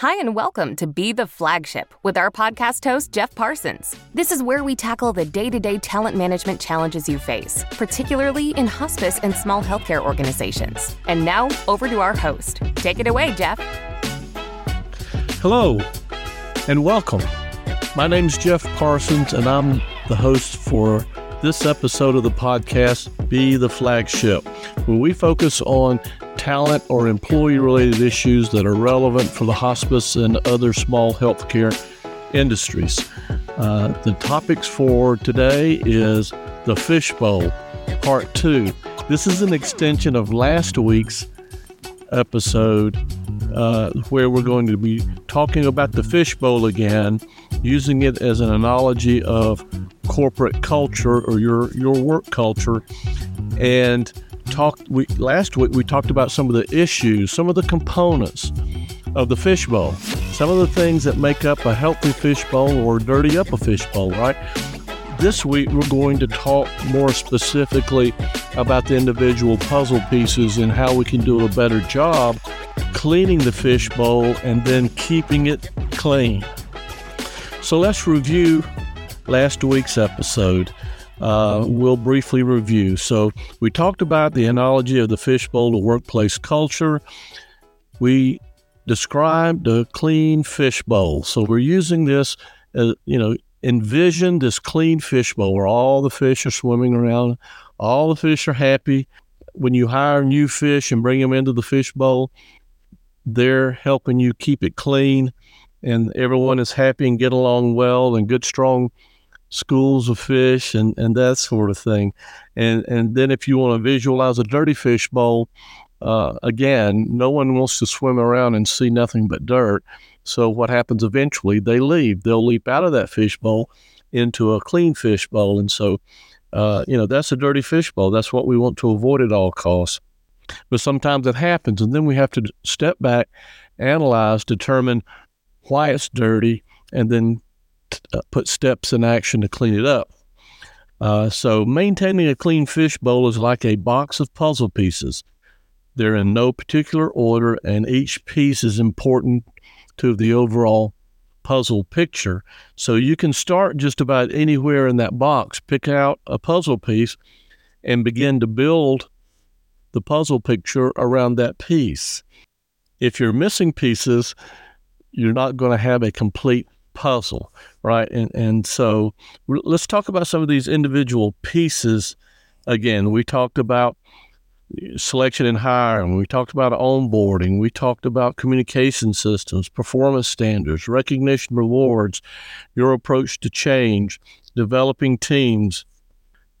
Hi, and welcome to Be the Flagship with our podcast host, Jeff Parsons. This is where we tackle the day to day talent management challenges you face, particularly in hospice and small healthcare organizations. And now, over to our host. Take it away, Jeff. Hello, and welcome. My name's Jeff Parsons, and I'm the host for this episode of the podcast, Be the Flagship, where we focus on talent or employee related issues that are relevant for the hospice and other small healthcare industries. Uh, the topics for today is the Fishbowl, Part 2. This is an extension of last week's episode uh, where we're going to be talking about the fishbowl again, using it as an analogy of corporate culture or your, your work culture. And talked we last week we talked about some of the issues, some of the components of the fishbowl, some of the things that make up a healthy fishbowl or dirty up a fishbowl, right? This week we're going to talk more specifically about the individual puzzle pieces and how we can do a better job cleaning the fishbowl and then keeping it clean. So let's review last week's episode uh, we'll briefly review. So, we talked about the analogy of the fishbowl to workplace culture. We described a clean fishbowl. So, we're using this, uh, you know, envision this clean fishbowl where all the fish are swimming around, all the fish are happy. When you hire new fish and bring them into the fishbowl, they're helping you keep it clean and everyone is happy and get along well and good strong schools of fish and, and that sort of thing. And and then if you want to visualize a dirty fish bowl, uh, again, no one wants to swim around and see nothing but dirt. So what happens eventually? They leave. They'll leap out of that fish bowl into a clean fish bowl. And so, uh, you know, that's a dirty fish bowl. That's what we want to avoid at all costs. But sometimes it happens, and then we have to step back, analyze, determine why it's dirty, and then uh, put steps in action to clean it up. Uh, so, maintaining a clean fish bowl is like a box of puzzle pieces. They're in no particular order, and each piece is important to the overall puzzle picture. So, you can start just about anywhere in that box, pick out a puzzle piece, and begin to build the puzzle picture around that piece. If you're missing pieces, you're not going to have a complete puzzle, right? And and so let's talk about some of these individual pieces. Again, we talked about selection and hiring. We talked about onboarding. We talked about communication systems, performance standards, recognition rewards, your approach to change, developing teams,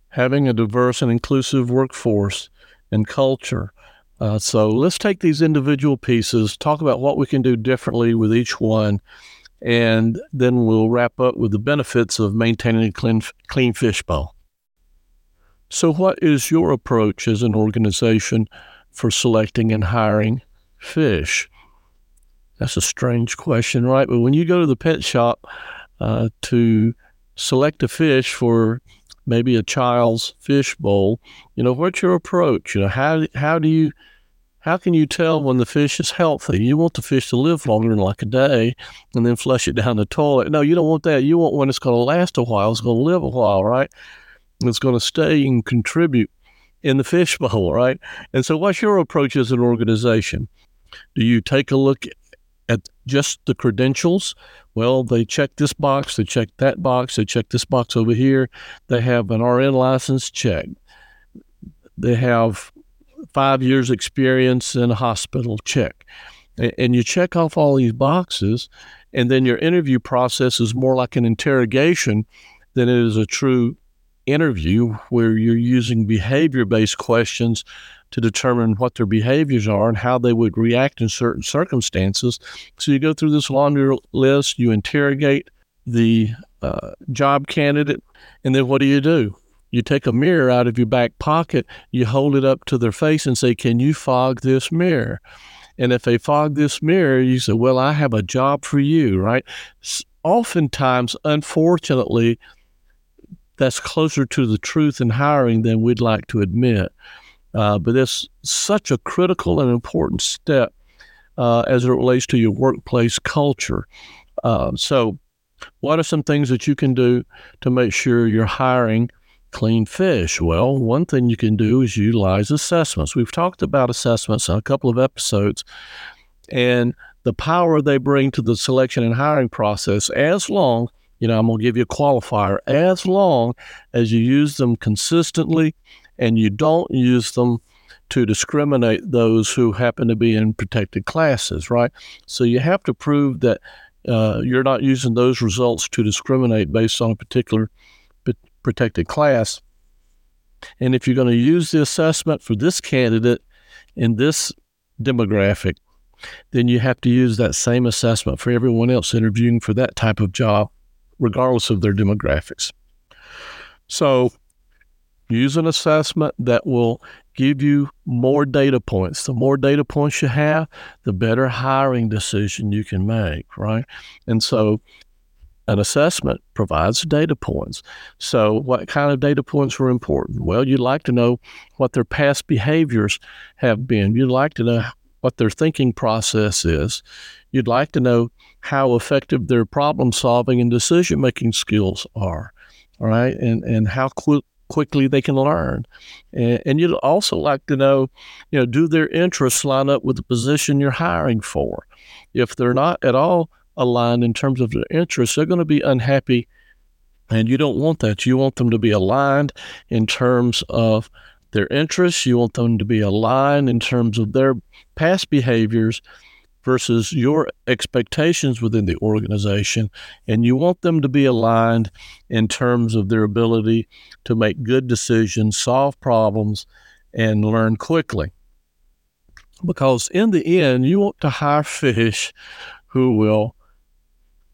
having a diverse and inclusive workforce and culture. Uh, so let's take these individual pieces, talk about what we can do differently with each one, and then we'll wrap up with the benefits of maintaining a clean, clean fish bowl. So, what is your approach as an organization for selecting and hiring fish? That's a strange question, right? But when you go to the pet shop uh, to select a fish for maybe a child's fish bowl, you know, what's your approach? You know, how how do you how can you tell when the fish is healthy? You want the fish to live longer than like a day and then flush it down the toilet. No, you don't want that. You want one that's going to last a while, it's going to live a while, right? It's going to stay and contribute in the fish bowl, right? And so, what's your approach as an organization? Do you take a look at just the credentials? Well, they check this box, they check that box, they check this box over here. They have an RN license, check. They have five years experience in a hospital, check. And you check off all these boxes, and then your interview process is more like an interrogation than it is a true interview where you're using behavior based questions to determine what their behaviors are and how they would react in certain circumstances. So you go through this laundry list, you interrogate the uh, job candidate, and then what do you do? You take a mirror out of your back pocket, you hold it up to their face and say, Can you fog this mirror? And if they fog this mirror, you say, Well, I have a job for you, right? Oftentimes, unfortunately, that's closer to the truth in hiring than we'd like to admit. Uh, but it's such a critical and important step uh, as it relates to your workplace culture. Uh, so, what are some things that you can do to make sure you're hiring clean fish? Well, one thing you can do is utilize assessments. We've talked about assessments on a couple of episodes and the power they bring to the selection and hiring process as long you know, I'm going to give you a qualifier as long as you use them consistently and you don't use them to discriminate those who happen to be in protected classes, right? So you have to prove that uh, you're not using those results to discriminate based on a particular protected class. And if you're going to use the assessment for this candidate in this demographic, then you have to use that same assessment for everyone else interviewing for that type of job, regardless of their demographics. So use an assessment that will give you more data points. The more data points you have, the better hiring decision you can make, right? And so an assessment provides data points. So, what kind of data points were important? Well, you'd like to know what their past behaviors have been. You'd like to know what their thinking process is. You'd like to know how effective their problem solving and decision making skills are. All right. And, and how quick, quickly they can learn. And, and, you'd also like to know, you know, do their interests line up with the position you're hiring for? If they're not at all aligned in terms of their interests, they're going to be unhappy. And you don't want that. You want them to be aligned in terms of their interests. You want them to be aligned in terms of their past behaviors versus your expectations within the organization. And you want them to be aligned in terms of their ability to make good decisions, solve problems, and learn quickly. Because in the end, you want to hire fish who will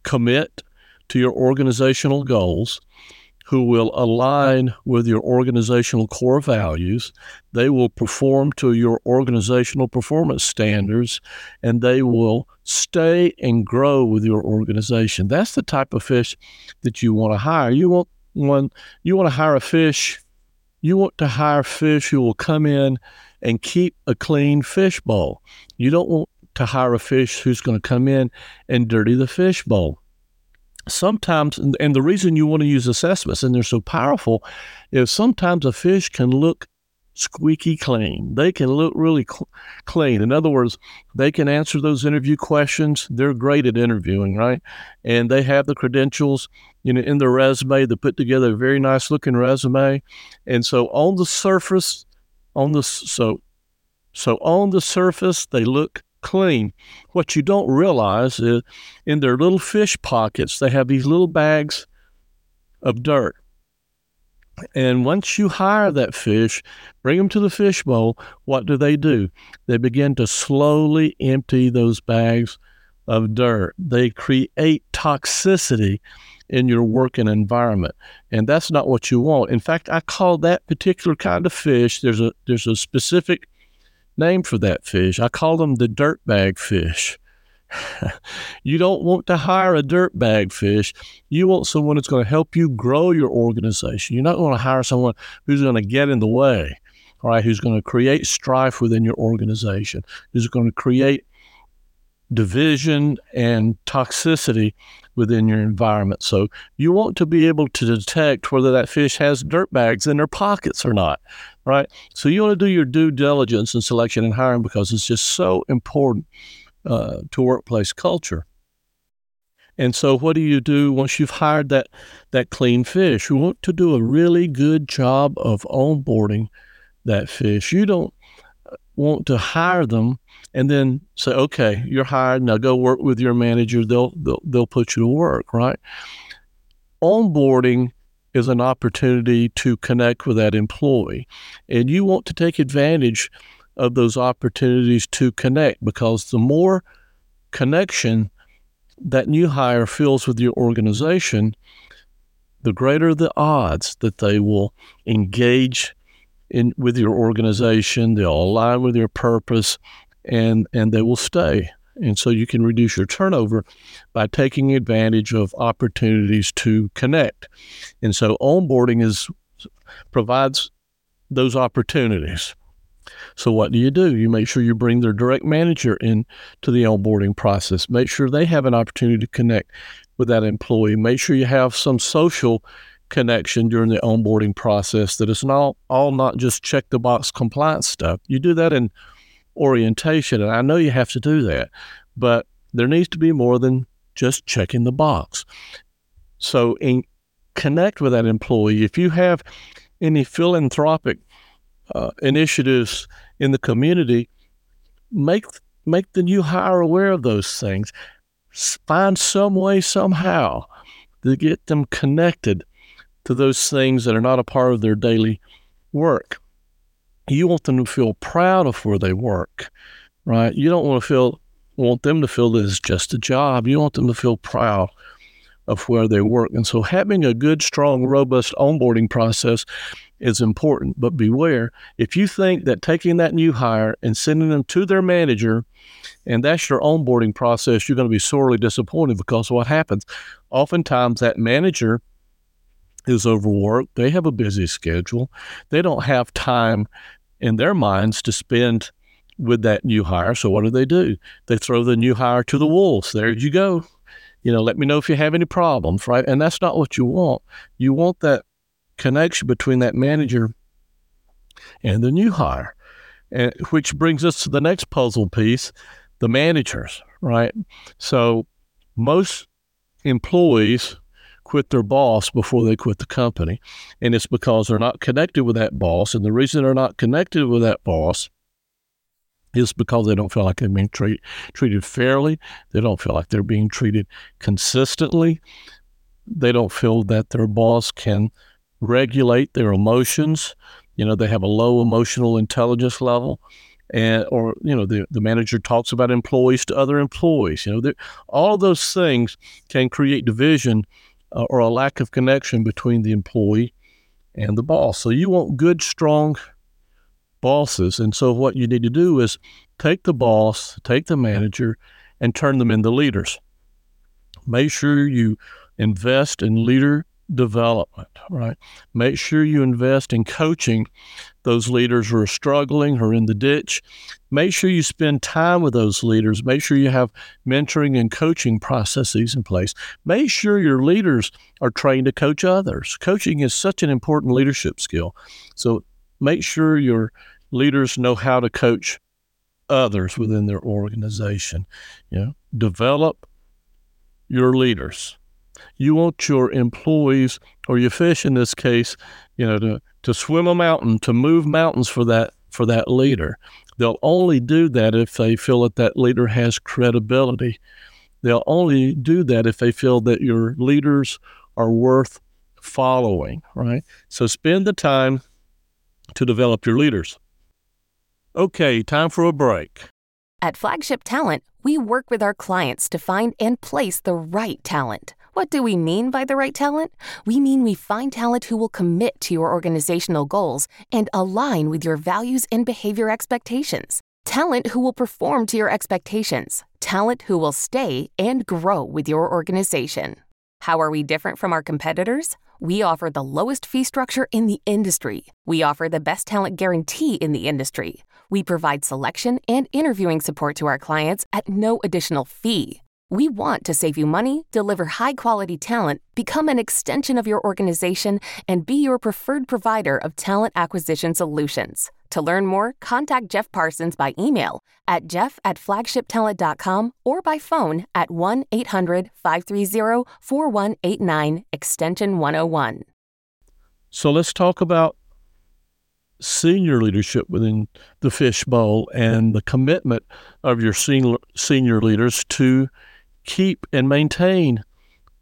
commit to your organizational goals who will align with your organizational core values. They will perform to your organizational performance standards and they will stay and grow with your organization. That's the type of fish that you want to hire. You want one you want to hire a fish you want to hire fish who will come in and keep a clean fish bowl. You don't want to hire a fish who's going to come in and dirty the fish bowl sometimes, and the reason you want to use assessments and they're so powerful is sometimes a fish can look squeaky clean. They can look really cl- clean. In other words, they can answer those interview questions. They're great at interviewing, right? And they have the credentials, you know, in their resume. They put together a very nice looking resume. And so on the surface, on the so so on the surface, they look clean. What you don't realize is in their little fish pockets, they have these little bags of dirt. And once you hire that fish, bring them to the fish bowl, what do they do? They begin to slowly empty those bags of dirt. They create toxicity in your working environment. And that's not what you want. In fact, I call that particular kind of fish, there's a there's a specific name for that fish. I call them the dirtbag fish. you don't want to hire a dirtbag fish. You want someone that's going to help you grow your organization. You're not going to hire someone who's going to get in the way, all right, who's going to create strife within your organization, who's going to create division and toxicity within your environment. So you want to be able to detect whether that fish has dirt bags in their pockets or not, right? So you want to do your due diligence in selection and hiring because it's just so important uh, to workplace culture. And so, what do you do once you've hired that that clean fish? You want to do a really good job of onboarding that fish. You don't want to hire them and then say, okay, you're hired. Now go work with your manager. They'll they'll, they'll put you to work, right? Onboarding is an opportunity to connect with that employee, and you want to take advantage of those opportunities to connect because the more connection that new hire feels with your organization, the greater the odds that they will engage in with your organization, they'll align with your purpose, and and they will stay. And so you can reduce your turnover by taking advantage of opportunities to connect. And so onboarding is provides those opportunities. So what do you do? You make sure you bring their direct manager in to the onboarding process. Make sure they have an opportunity to connect with that employee. Make sure you have some social connection during the onboarding process that it's not all not just check the box compliance stuff. You do that in orientation, and I know you have to do that, but there needs to be more than just checking the box. So, in, connect with that employee. If you have any philanthropic uh, initiatives in the community, make make the new hire aware of those things. Find some way somehow to get them connected to those things that are not a part of their daily work. You want them to feel proud of where they work, right? You don't want to feel want them to feel that it's just a job. You want them to feel proud of where they work. And so having a good, strong, robust onboarding process is important. But beware, if you think that taking that new hire and sending them to their manager and that's your onboarding process, you're going to be sorely disappointed because what happens? Oftentimes that manager is overworked. They have a busy schedule. They don't have time in their minds to spend with that new hire. So what do they do? They throw the new hire to the wolves. There you go. You know, let me know if you have any problems, right? And that's not what you want. You want that connection between that manager and the new hire. And which brings us to the next puzzle piece, the managers, right? So most employees quit their boss before they quit the company. And it's because they're not connected with that boss. And the reason they're not connected with that boss is because they don't feel like they're being treat, treated fairly. They don't feel like they're being treated consistently. They don't feel that their boss can regulate their emotions. You know, they have a low emotional intelligence level. And, or, you know, the, the manager talks about employees to other employees. You know, all those things can create division uh, or a lack of connection between the employee and the boss. So you want good, strong bosses. And so what you need to do is take the boss, take the manager, and turn them into leaders. Make sure you invest in leader development, right? Make sure you invest in coaching those leaders who are struggling or in the ditch. Make sure you spend time with those leaders. Make sure you have mentoring and coaching processes in place. Make sure your leaders are trained to coach others. Coaching is such an important leadership skill. So make sure your leaders know how to coach others within their organization. You know, develop your leaders you want your employees or your fish in this case, you know, to, to swim a mountain, to move mountains for that for that leader. They'll only do that if they feel that that leader has credibility. They'll only do that if they feel that your leaders are worth following, right? So spend the time to develop your leaders. Okay, time for a break. At Flagship Talent, we work with our clients to find and place the right talent. What do we mean by the right talent? We mean we find talent who will commit to your organizational goals and align with your values and behavior expectations. Talent who will perform to your expectations. Talent who will stay and grow with your organization. How are we different from our competitors? We offer the lowest fee structure in the industry. We offer the best talent guarantee in the industry. We provide selection and interviewing support to our clients at no additional fee. We want to save you money, deliver high quality talent, become an extension of your organization, and be your preferred provider of talent acquisition solutions. To learn more, contact Jeff Parsons by email at jeff at flagshiptalent.com or by phone at 1 800 530 4189, extension 101. So let's talk about senior leadership within the fishbowl and the commitment of your senior, senior leaders to keep and maintain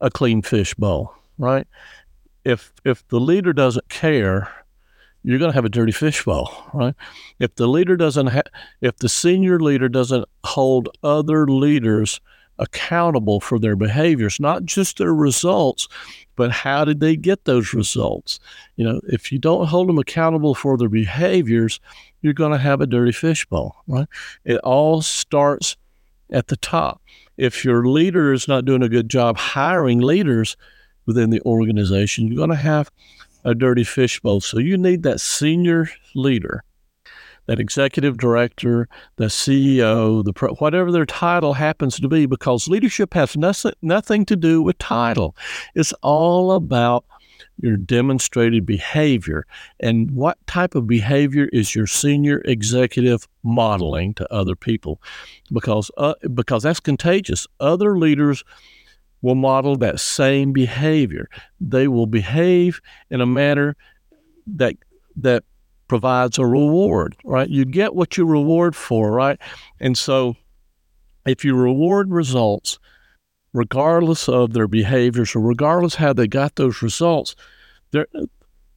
a clean fish bowl, right? If if the leader doesn't care, you're going to have a dirty fish bowl, right? If the leader doesn't ha- if the senior leader doesn't hold other leaders accountable for their behaviors, not just their results, but how did they get those results? You know, if you don't hold them accountable for their behaviors, you're going to have a dirty fishbowl, right? It all starts at the top if your leader is not doing a good job hiring leaders within the organization, you're going to have a dirty fishbowl. So you need that senior leader that executive director, the CEO, the pro, whatever their title happens to be, because leadership has nothing, nothing to do with title. It's all about your demonstrated behavior and what type of behavior is your senior executive modeling to other people because uh, because that's contagious other leaders will model that same behavior they will behave in a manner that that provides a reward, right? You get what you reward for, right? And so if you reward results, regardless of their behaviors or regardless how they got those results,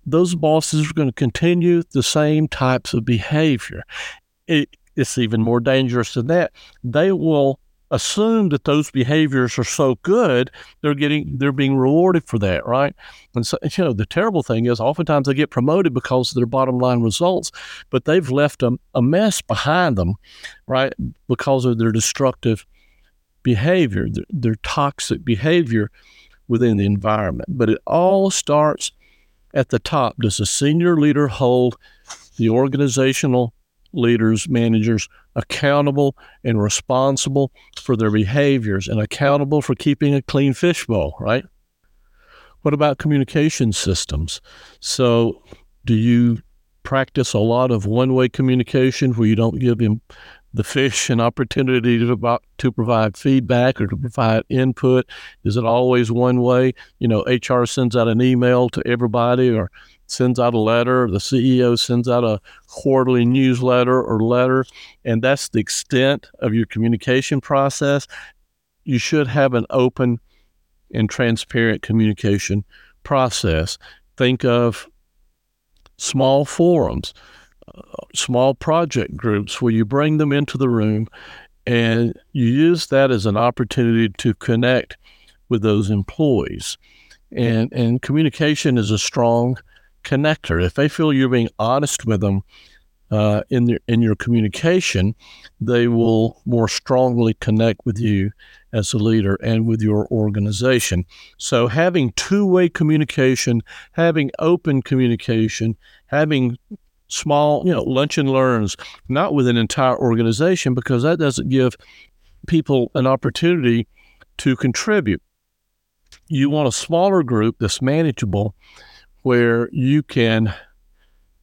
those bosses are going to continue the same types of behavior. It, it's even more dangerous than that. They will assume that those behaviors are so good, they're getting they're being rewarded for that, right? And so you know the terrible thing is oftentimes they get promoted because of their bottom line results, but they've left a, a mess behind them, right? Because of their destructive behavior, their, their toxic behavior within the environment. But it all starts at the top. Does a senior leader hold the organizational leaders, managers accountable and responsible for their behaviors and accountable for keeping a clean fishbowl, right? What about communication systems? So, do you practice a lot of one way communication where you don't give the fish an opportunity to, about, to provide feedback or to provide input? Is it always one way? You know, HR sends out an email to everybody or sends out a letter, the CEO sends out a quarterly newsletter or letter, and that's the extent of your communication process. You should have an open and transparent communication process. Think of small forums, small project groups where you bring them into the room and you use that as an opportunity to connect with those employees. And, and communication is a strong connector. If they feel you're being honest with them uh, in their, in your communication, they will more strongly connect with you as a leader and with your organization. So having two-way communication, having open communication, having small, you know, lunch and learns, not with an entire organization, because that doesn't give people an opportunity to contribute. You want a smaller group that's manageable where you can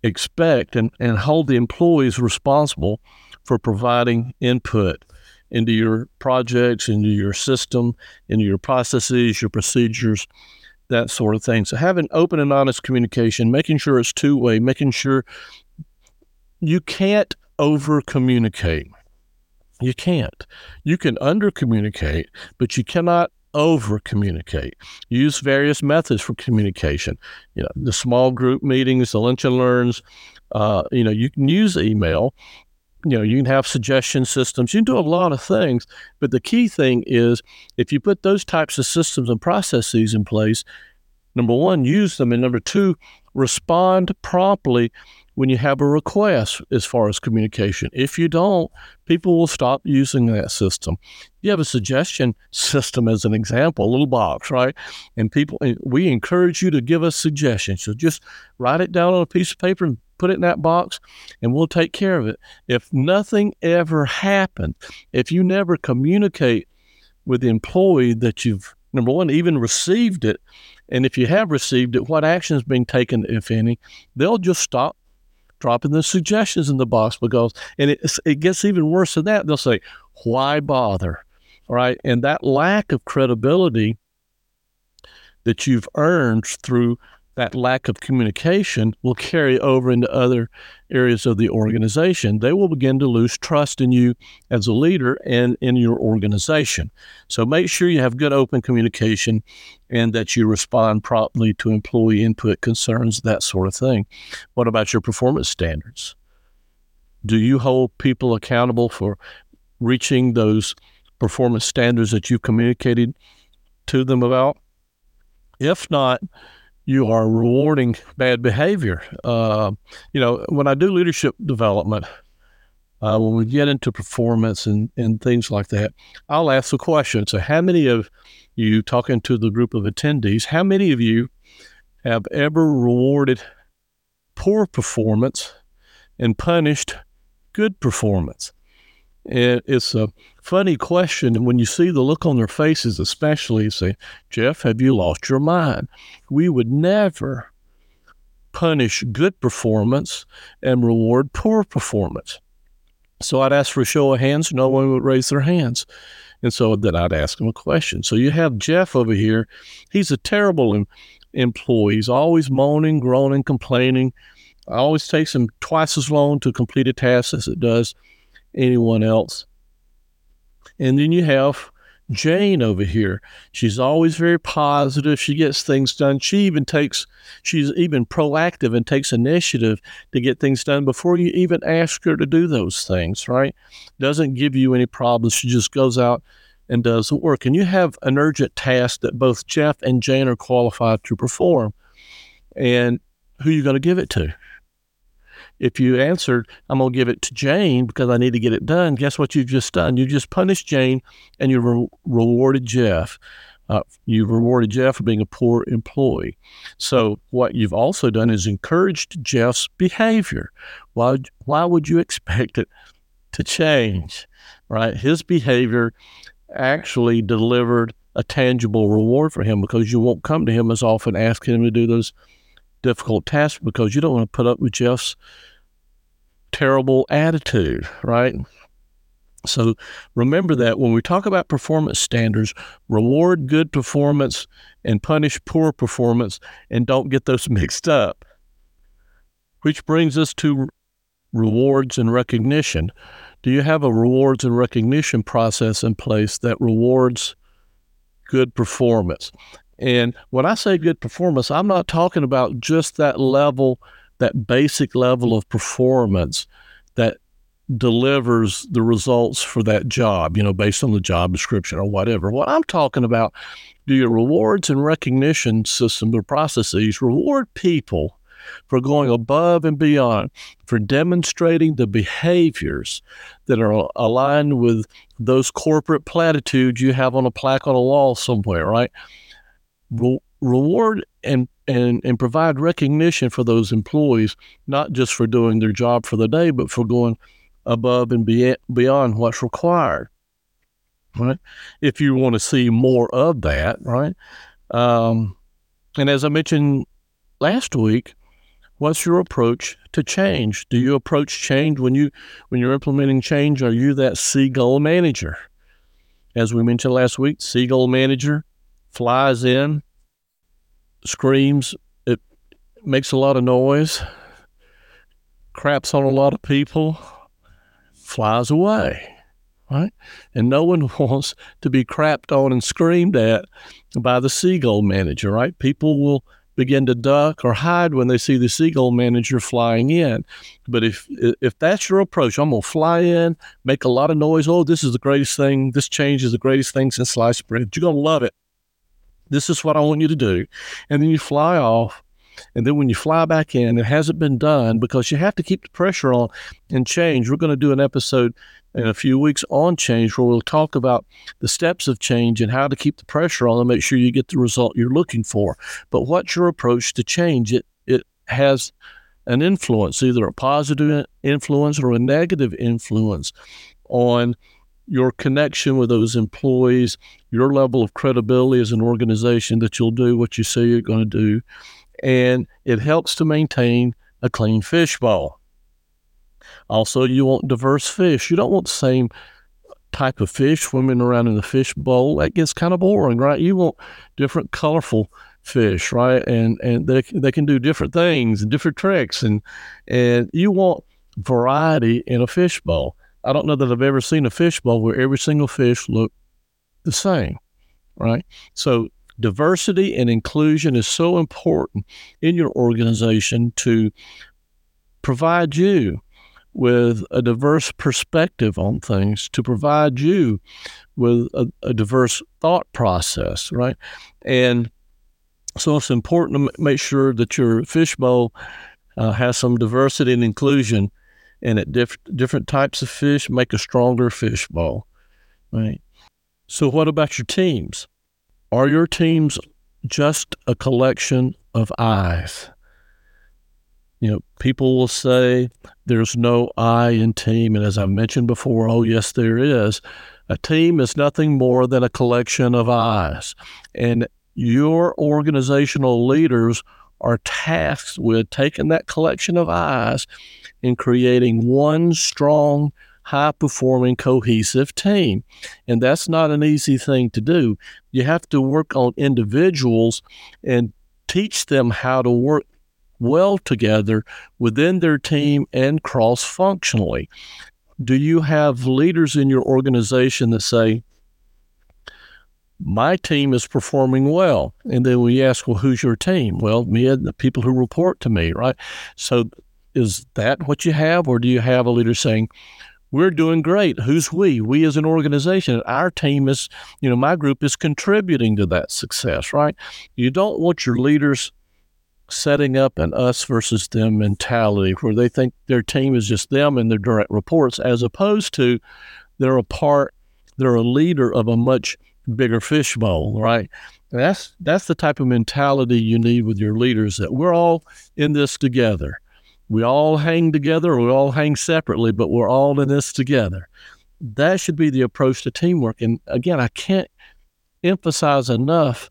expect and, and hold the employees responsible for providing input into your projects, into your system, into your processes, your procedures, that sort of thing. So having open and honest communication, making sure it's two way, making sure you can't over communicate. You can't. You can under communicate, but you cannot over communicate. Use various methods for communication. You know, the small group meetings, the lunch and learns. Uh, you know, you can use email. You know, you can have suggestion systems. You can do a lot of things, but the key thing is if you put those types of systems and processes in place, number one, use them, and number two, respond promptly when you have a request as far as communication. If you don't, people will stop using that system. You have a suggestion system as an example, a little box, right? And people, we encourage you to give us suggestions. So just write it down on a piece of paper and put it in that box, and we'll take care of it. If nothing ever happened, if you never communicate with the employee that you've number one, even received it, and if you have received it, what action is being taken, if any, they'll just stop dropping the suggestions in the box because, and it, it gets even worse than that. They'll say, why bother? All right. And that lack of credibility that you've earned through that lack of communication will carry over into other areas of the organization. They will begin to lose trust in you as a leader and in your organization. So make sure you have good open communication and that you respond promptly to employee input concerns, that sort of thing. What about your performance standards? Do you hold people accountable for reaching those performance standards that you've communicated to them about? If not, you are rewarding bad behavior. Uh, you know, when I do leadership development, uh, when we get into performance and, and things like that, I'll ask the question. So, how many of you, talking to the group of attendees, how many of you have ever rewarded poor performance and punished good performance? And it's a funny question. And when you see the look on their faces, especially, you say, Jeff, have you lost your mind? We would never punish good performance and reward poor performance. So I'd ask for a show of hands. No one would raise their hands. And so then I'd ask him a question. So you have Jeff over here. He's a terrible em- employee. He's always moaning, groaning, complaining. It always takes him twice as long to complete a task as it does anyone else. And then you have Jane over here. She's always very positive. She gets things done. She even takes, she's even proactive and takes initiative to get things done before you even ask her to do those things, right? Doesn't give you any problems. She just goes out and does the work. And you have an urgent task that both Jeff and Jane are qualified to perform. And who are you going to give it to? If you answered, I'm going to give it to Jane because I need to get it done, guess what you've just done? You just punished Jane and you re- rewarded Jeff. Uh, you rewarded Jeff for being a poor employee. So, what you've also done is encouraged Jeff's behavior. Why, why would you expect it to change? Right? His behavior actually delivered a tangible reward for him because you won't come to him as often asking him to do those difficult task because you don't want to put up with Jeff's terrible attitude, right? So remember that when we talk about performance standards, reward good performance and punish poor performance, and don't get those mixed up. Which brings us to rewards and recognition. Do you have a rewards and recognition process in place that rewards good performance? And when I say good performance, I'm not talking about just that level, that basic level of performance that delivers the results for that job, you know, based on the job description or whatever. What I'm talking about, do your rewards and recognition systems or processes reward people for going above and beyond, for demonstrating the behaviors that are aligned with those corporate platitudes you have on a plaque on a wall somewhere, right? Re- reward and, and, and provide recognition for those employees, not just for doing their job for the day, but for going above and be, beyond what's required. Right? If you want to see more of that, right? Um, and as I mentioned last week, what's your approach to change? Do you approach change when you when you're implementing change? Are you that seagull manager? As we mentioned last week, seagull manager flies in, screams, it makes a lot of noise, craps on a lot of people, flies away. Right? And no one wants to be crapped on and screamed at by the seagull manager, right? People will begin to duck or hide when they see the seagull manager flying in. But if if that's your approach, I'm gonna fly in, make a lot of noise. Oh, this is the greatest thing. This change is the greatest thing since sliced bread. You're gonna love it. This is what I want you to do. And then you fly off. And then when you fly back in, it hasn't been done because you have to keep the pressure on and change. We're going to do an episode in a few weeks on change where we'll talk about the steps of change and how to keep the pressure on and make sure you get the result you're looking for. But what's your approach to change? It it has an influence, either a positive influence or a negative influence on your connection with those employees, your level of credibility as an organization that you'll do what you say you're going to do. And it helps to maintain a clean fishbowl. Also, you want diverse fish. You don't want the same type of fish swimming around in the fish bowl. That gets kind of boring, right? You want different, colorful fish, right? And and they they can do different things and different tricks, and and you want variety in a fish bowl. I don't know that I've ever seen a fishbowl where every single fish looked the same, right? So diversity and inclusion is so important in your organization to provide you with a diverse perspective on things, to provide you with a, a diverse thought process, right? And so it's important to make sure that your fishbowl uh, has some diversity and inclusion and at diff- different types of fish make a stronger fish ball. right? So, what about your teams? Are your teams just a collection of eyes? You know, people will say there's no I in team. And as I mentioned before, oh, yes, there is. A team is nothing more than a collection of eyes. And your organizational leaders are tasked with taking that collection of eyes and creating one strong, high performing, cohesive team. And that's not an easy thing to do. You have to work on individuals and teach them how to work well together within their team and cross functionally. Do you have leaders in your organization that say, my team is performing well. And then we ask, well, who's your team? Well, me and the people who report to me, right? So is that what you have? Or do you have a leader saying, we're doing great. Who's we? We as an organization. Our team is, you know, my group is contributing to that success, right? You don't want your leaders setting up an us versus them mentality where they think their team is just them and their direct reports, as opposed to they're a part, they're a leader of a much bigger fishbowl, right? And that's that's the type of mentality you need with your leaders that we're all in this together. We all hang together, we all hang separately, but we're all in this together. That should be the approach to teamwork. And again, I can't emphasize enough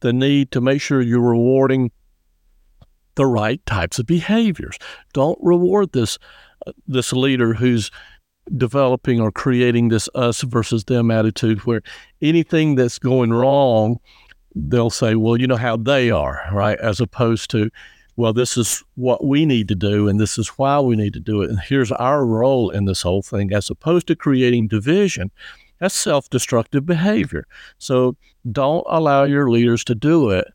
the need to make sure you're rewarding the right types of behaviors. Don't reward this uh, this leader who's developing or creating this us versus them attitude where anything that's going wrong, they'll say, well, you know how they are, right? As opposed to, well, this is what we need to do and this is why we need to do it. And here's our role in this whole thing, as opposed to creating division. That's self destructive behavior. So don't allow your leaders to do it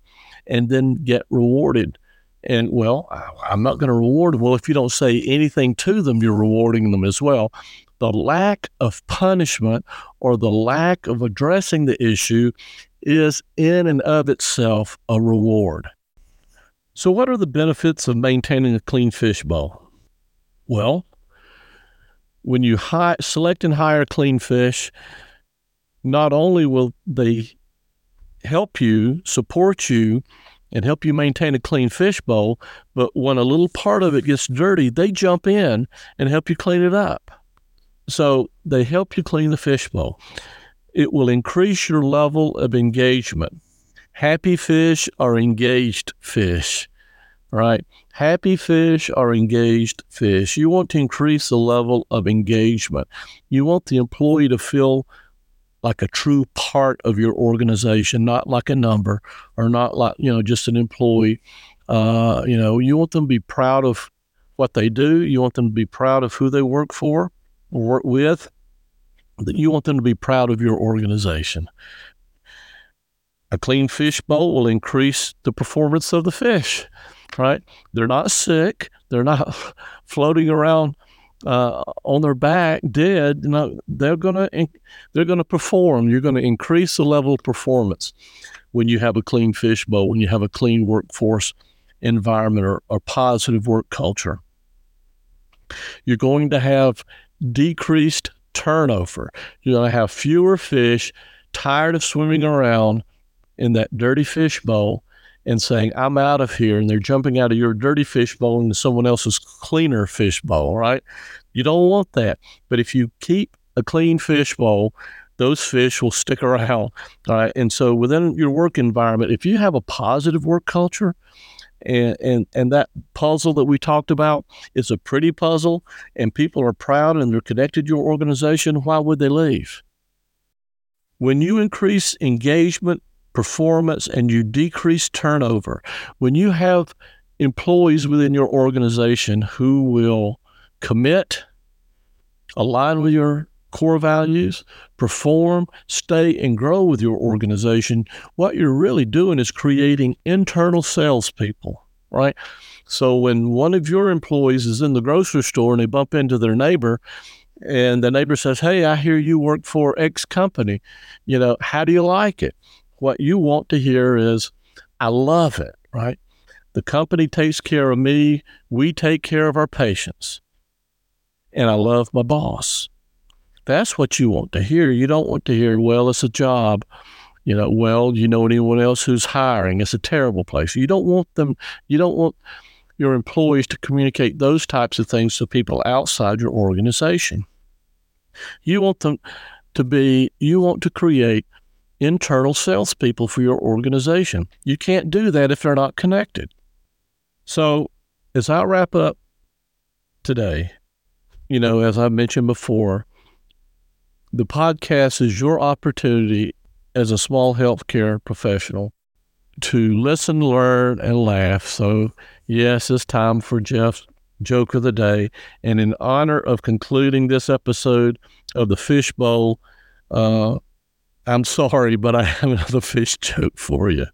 and then get rewarded. And well, I'm not going to reward them. Well, if you don't say anything to them, you're rewarding them as well the lack of punishment or the lack of addressing the issue is in and of itself a reward. So, what are the benefits of maintaining a clean fish bowl? Well, when you hi- select and hire clean fish, not only will they help you, support you, and help you maintain a clean fish bowl, but when a little part of it gets dirty, they jump in and help you clean it up. So they help you clean the fishbowl. It will increase your level of engagement. Happy fish are engaged fish, right? Happy fish are engaged fish. You want to increase the level of engagement. You want the employee to feel like a true part of your organization, not like a number or not like, you know, just an employee. Uh, you know, you want them to be proud of what they do. You want them to be proud of who they work for work with, that you want them to be proud of your organization. A clean fish bowl will increase the performance of the fish, right? They're not sick. They're not floating around uh, on their back dead. No, they're gonna they're gonna perform. You're gonna increase the level of performance when you have a clean fish bowl, when you have a clean workforce environment or, or positive work culture. You're going to have decreased turnover. You're going to have fewer fish tired of swimming around in that dirty fish bowl and saying, I'm out of here. And they're jumping out of your dirty fish bowl into someone else's cleaner fish bowl, right? You don't want that. But if you keep a clean fish bowl, those fish will stick around. All right. And so within your work environment, if you have a positive work culture, and, and and that puzzle that we talked about is a pretty puzzle and people are proud and they're connected to your organization why would they leave? When you increase engagement performance and you decrease turnover when you have employees within your organization who will commit align with your core values, perform, stay, and grow with your organization, what you're really doing is creating internal salespeople, right? So when one of your employees is in the grocery store and they bump into their neighbor, and the neighbor says, Hey, I hear you work for X company. You know, how do you like it? What you want to hear is, I love it, right? The company takes care of me. We take care of our patients. And I love my boss. That's what you want to hear. You don't want to hear, well, it's a job. You know, well, you know anyone else who's hiring? It's a terrible place. You don't want them, you don't want your employees to communicate those types of things to people outside your organization. You want them to be, you want to create internal salespeople for your organization. You can't do that if they're not connected. So, as I wrap up today, you know, as I mentioned before, the podcast is your opportunity as a small healthcare professional to listen, learn, and laugh. So, yes, it's time for Jeff's joke of the day. And in honor of concluding this episode of the Fishbowl, uh, I'm sorry, but I have another fish joke for you.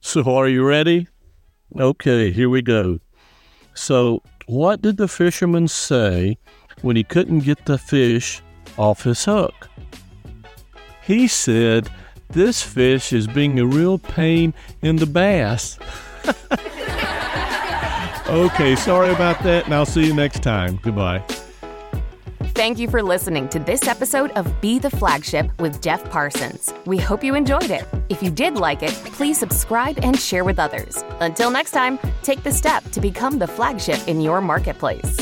So, are you ready? Okay, here we go. So, what did the fisherman say when he couldn't get the fish off his hook? He said, This fish is being a real pain in the bass. okay, sorry about that, and I'll see you next time. Goodbye. Thank you for listening to this episode of Be the Flagship with Jeff Parsons. We hope you enjoyed it. If you did like it, please subscribe and share with others. Until next time, take the step to become the flagship in your marketplace.